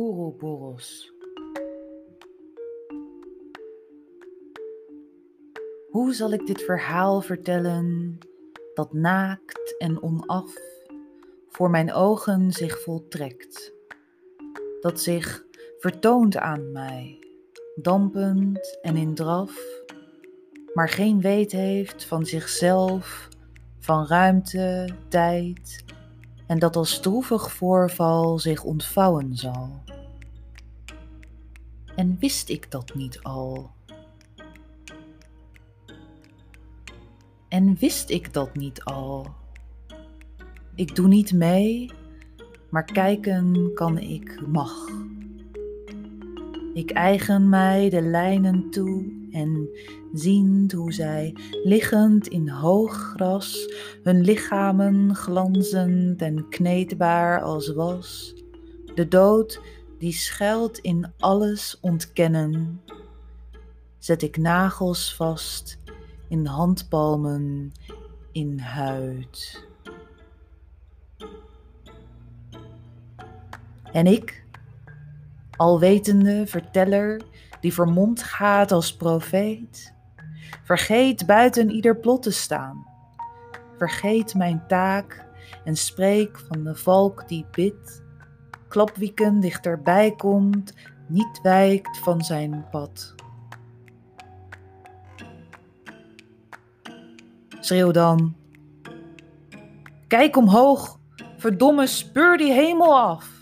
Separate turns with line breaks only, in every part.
Ouroboros. Hoe zal ik dit verhaal vertellen dat naakt en onaf voor mijn ogen zich voltrekt, dat zich vertoont aan mij, dampend en in draf, maar geen weet heeft van zichzelf, van ruimte, tijd en dat als droevig voorval zich ontvouwen zal. En wist ik dat niet al? En wist ik dat niet al? Ik doe niet mee, maar kijken kan ik mag. Ik eigen mij de lijnen toe en ziend hoe zij, liggend in hoog gras, hun lichamen glanzend en kneedbaar als was, de dood die schuilt in alles ontkennen, zet ik nagels vast in handpalmen, in huid. En ik, alwetende verteller, die vermomd gaat als profeet, vergeet buiten ieder plot te staan. Vergeet mijn taak en spreek van de valk die bidt, klapwieken dichterbij komt, niet wijkt van zijn pad. Schreeuw dan. Kijk omhoog, verdomme, speur die hemel af.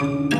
Thank you.